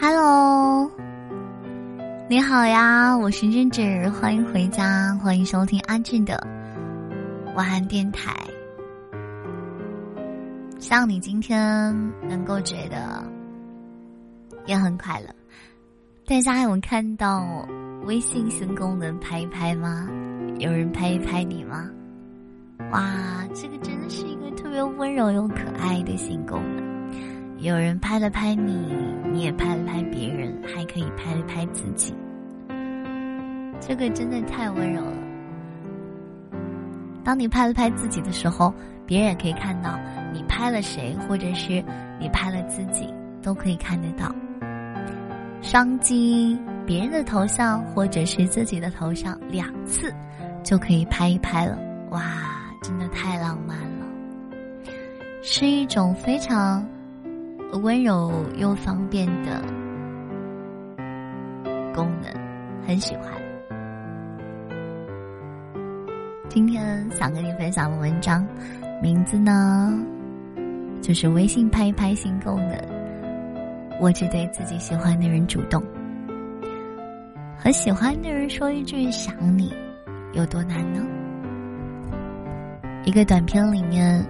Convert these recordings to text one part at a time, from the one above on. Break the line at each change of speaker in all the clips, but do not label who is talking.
Hello，你好呀，我是芝芝，欢迎回家，欢迎收听阿俊的晚安电台。希望你今天能够觉得也很快乐。大家有看到微信新功能拍一拍吗？有人拍一拍你吗？哇，这个真的是一个特别温柔又可爱的新功能。有人拍了拍你，你也拍了拍别人，还可以拍了拍自己。这个真的太温柔了。当你拍了拍自己的时候，别人也可以看到你拍了谁，或者是你拍了自己，都可以看得到。双击别人的头像或者是自己的头像两次，就可以拍一拍了。哇，真的太浪漫了，是一种非常。温柔又方便的功能，很喜欢。今天想跟你分享的文章，名字呢，就是微信拍一拍新功能。我只对自己喜欢的人主动，和喜欢的人说一句想你，有多难呢？一个短片里面，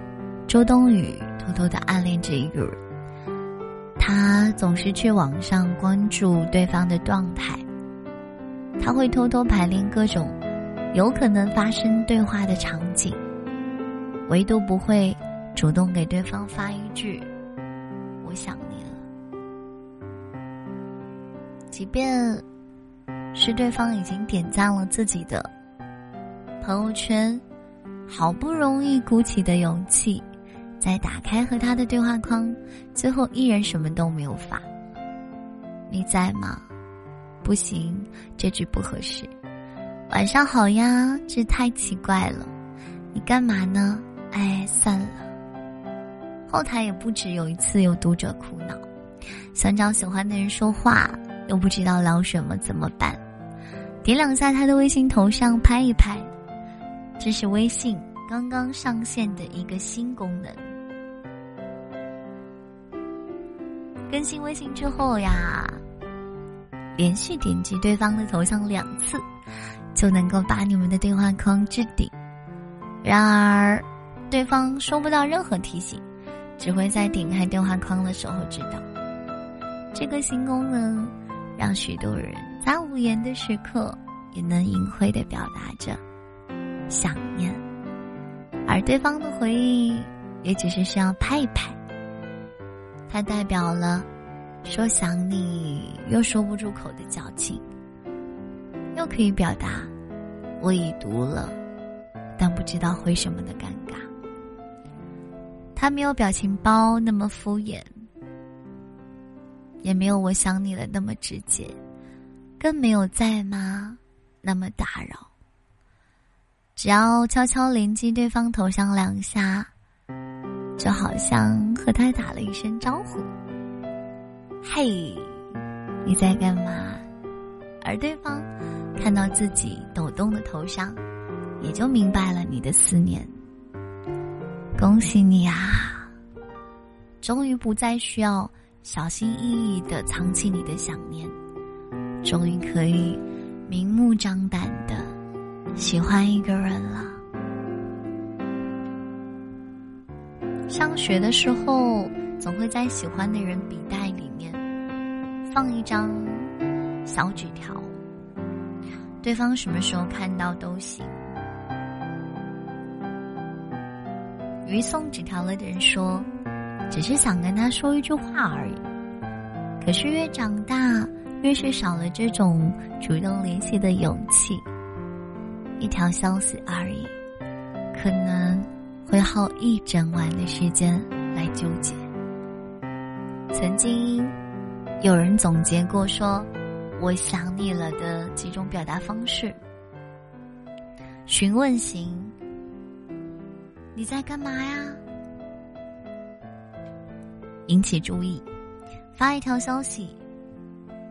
周冬雨偷偷的暗恋着一个人。他总是去网上关注对方的状态，他会偷偷排练各种有可能发生对话的场景，唯独不会主动给对方发一句“我想你了”。即便是对方已经点赞了自己的朋友圈，好不容易鼓起的勇气。再打开和他的对话框，最后依然什么都没有发。你在吗？不行，这句不合适。晚上好呀，这太奇怪了。你干嘛呢？哎，算了。后台也不止有一次有读者苦恼，想找喜欢的人说话，又不知道聊什么，怎么办？点两下他的微信头像，拍一拍。这是微信刚刚上线的一个新功能。更新微信之后呀，连续点击对方的头像两次，就能够把你们的对话框置顶。然而，对方收不到任何提醒，只会在点开对话框的时候知道。这个新功能让许多人在无言的时刻也能隐晦的表达着想念，而对方的回应也只是需要拍一拍。它代表了说想你又说不出口的矫情，又可以表达我已读了，但不知道回什么的尴尬。它没有表情包那么敷衍，也没有我想你了那么直接，更没有在吗那么打扰。只要悄悄连击对方头像两下。就好像和他打了一声招呼：“嘿，你在干嘛？”而对方看到自己抖动的头像，也就明白了你的思念。恭喜你啊！终于不再需要小心翼翼的藏起你的想念，终于可以明目张胆的喜欢一个人了。上学的时候，总会在喜欢的人笔袋里面放一张小纸条，对方什么时候看到都行。于送纸条了的人说，只是想跟他说一句话而已。可是越长大，越是少了这种主动联系的勇气。一条消息而已，可能。会耗一整晚的时间来纠结。曾经有人总结过说：“我想你了”的几种表达方式：询问型，你在干嘛呀？引起注意，发一条消息，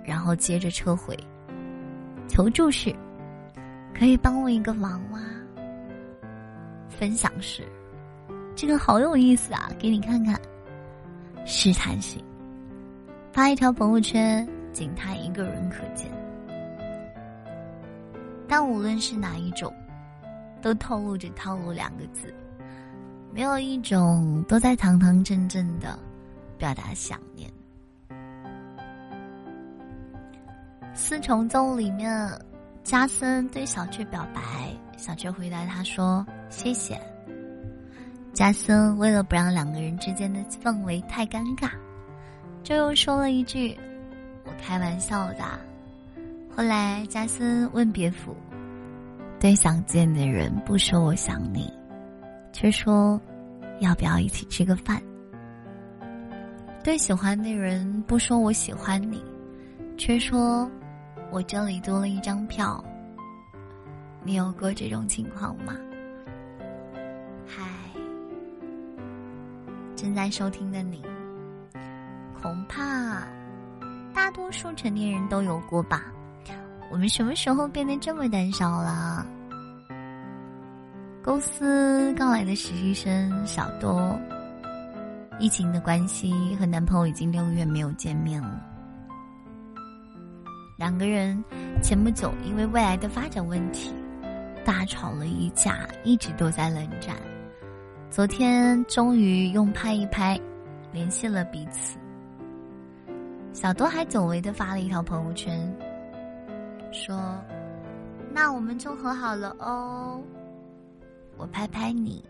然后接着撤回；求助式，可以帮我一个忙吗？分享式。这个好有意思啊，给你看看。试探性，发一条朋友圈，仅他一个人可见。但无论是哪一种，都透露着“套路”两个字，没有一种都在堂堂正正的表达想念。四重奏里面，加森对小雀表白，小雀回答他说：“谢谢。”加森为了不让两个人之间的氛围太尴尬，就又说了一句：“我开玩笑的。”后来加森问别府：“对想见的人不说我想你，却说要不要一起吃个饭？对喜欢的人不说我喜欢你，却说我这里多了一张票。你有过这种情况吗？”正在收听的你，恐怕大多数成年人都有过吧？我们什么时候变得这么胆小了？公司刚来的实习生小多，疫情的关系和男朋友已经六个月没有见面了。两个人前不久因为未来的发展问题大吵了一架，一直都在冷战。昨天终于用拍一拍联系了彼此。小多还久违的发了一条朋友圈，说：“那我们就和好了哦。”我拍拍你，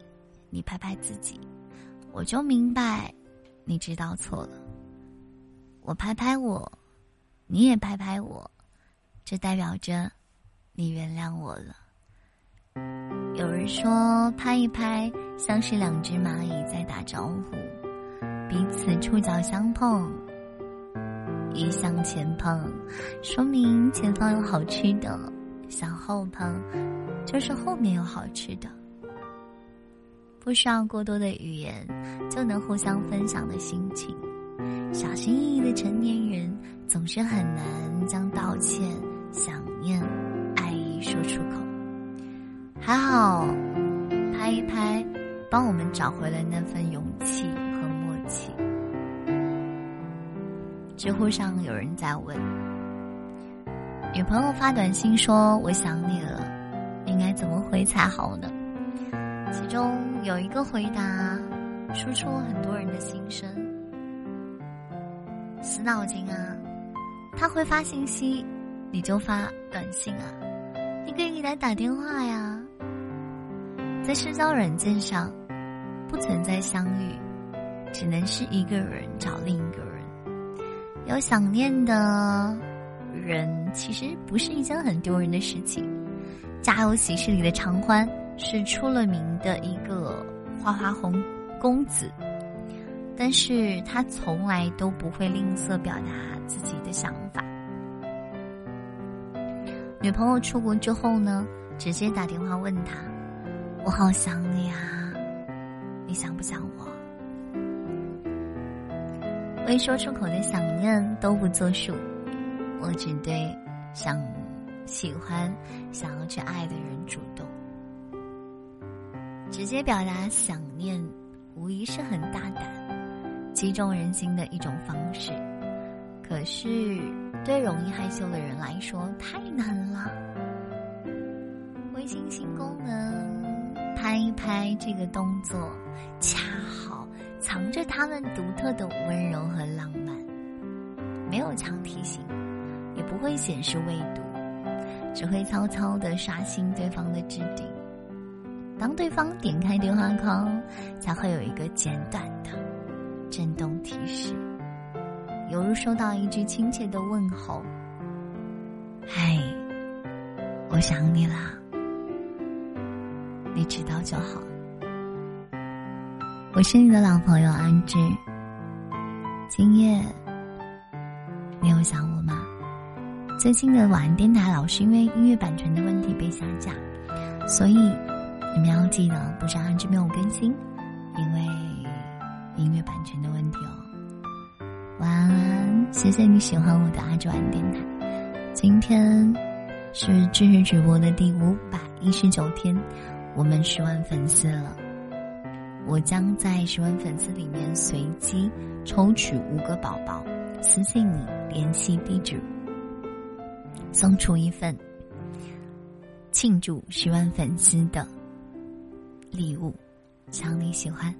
你拍拍自己，我就明白，你知道错了。我拍拍我，你也拍拍我，这代表着你原谅我了。有人说，拍一拍像是两只蚂蚁在打招呼，彼此触角相碰，一向前碰，说明前方有好吃的；向后碰，就是后面有好吃的。不需要过多的语言，就能互相分享的心情。小心翼翼的成年人，总是很难将道歉、想念、爱意说出口。还好，拍一拍，帮我们找回了那份勇气和默契。知乎上有人在问：女朋友发短信说“我想你了”，应该怎么回才好呢？其中有一个回答，说出了很多人的心声：死脑筋啊！他会发信息，你就发短信啊！你可以给他打电话呀。在社交软件上，不存在相遇，只能是一个人找另一个人。有想念的人，其实不是一件很丢人的事情。家有喜事里的常欢是出了名的一个花花红公子，但是他从来都不会吝啬表达自己的想法。女朋友出国之后呢，直接打电话问他。我好想你啊，想不想我？未说出口的想念都不作数，我只对想喜欢、想要去爱的人主动。直接表达想念，无疑是很大胆、击中人心的一种方式。可是，对容易害羞的人来说，太难了。拍一拍这个动作，恰好藏着他们独特的温柔和浪漫。没有强提醒，也不会显示未读，只会悄悄的刷新对方的置顶。当对方点开对话框，才会有一个简短的震动提示，犹如收到一句亲切的问候：“嗨，我想你啦。”你知道就好。我是你的老朋友安之。今夜你有想我吗？最近的晚安电台老是因为音乐版权的问题被下架，所以你们要记得，不是安之没有更新，因为音乐版权的问题哦。晚安，谢谢你喜欢我的阿志晚安电台。今天是知识直播的第五百一十九天。我们十万粉丝了，我将在十万粉丝里面随机抽取五个宝宝，私信你联系地址，送出一份庆祝十万粉丝的礼物，希望你喜欢。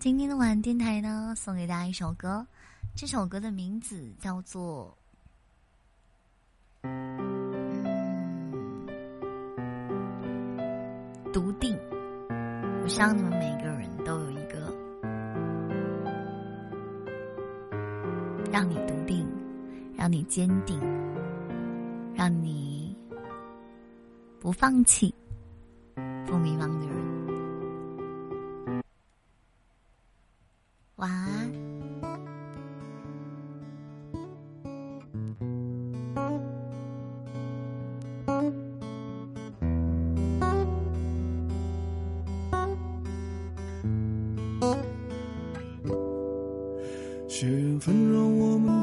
今天的晚电台呢，送给大家一首歌，这首歌的名字叫做《笃定》。我希望你们每个人都有一个让你笃定、让你坚定、让你不放弃、不迷茫的人。晚安。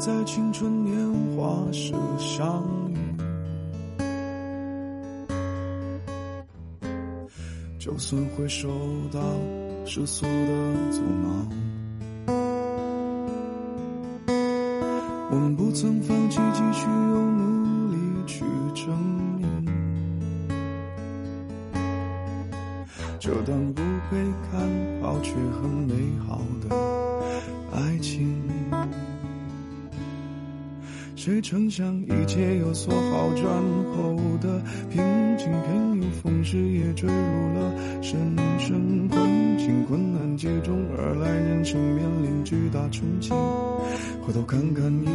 在青春年华时相遇，就算会受到世俗的阻挠，我们不曾放弃，继续用努力去证明，就当不被看好却很谁曾想一切有所好转后的平静，偏又风势也坠入了深深困境。困难接踵而来，人生面临巨大冲击。回头看看你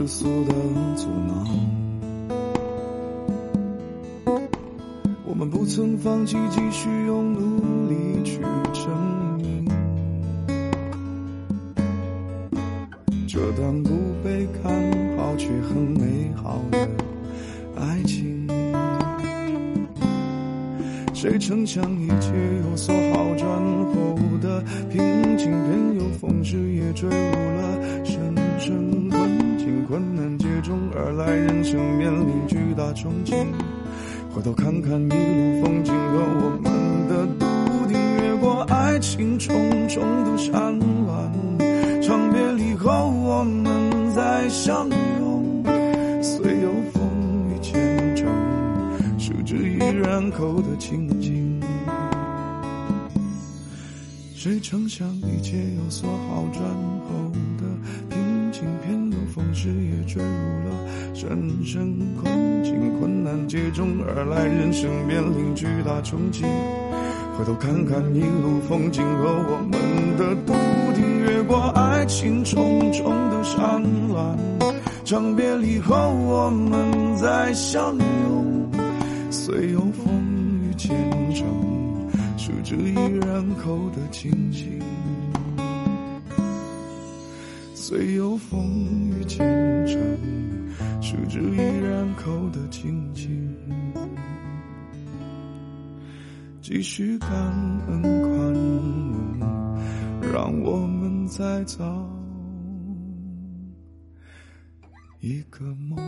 世俗的阻挠，我们不曾放弃，继续用努力去证明，这段不被看好却很美好的爱情。谁曾想一切有所好转后的平静，偏又逢时也坠入了深深困境。困难接踵而来，人生面临巨大冲击。回头看看一路风景和我们的笃定，越过爱情重重的山峦，长别离后我们再相拥，虽有风雨兼程，十指依然扣得紧紧。谁曾想一切有所好转后的平静，偏又逢时也坠入了深深困境。困难接踵而来，人生面临巨大冲击。回头看看一路风景和我们的笃定，越过爱情重重的山峦，长别离后我们再相拥，虽有风雨兼程。十指依然扣得紧紧，虽有风雨兼程，十指依然扣得紧紧。继续感恩宽容，让我们再造一个梦。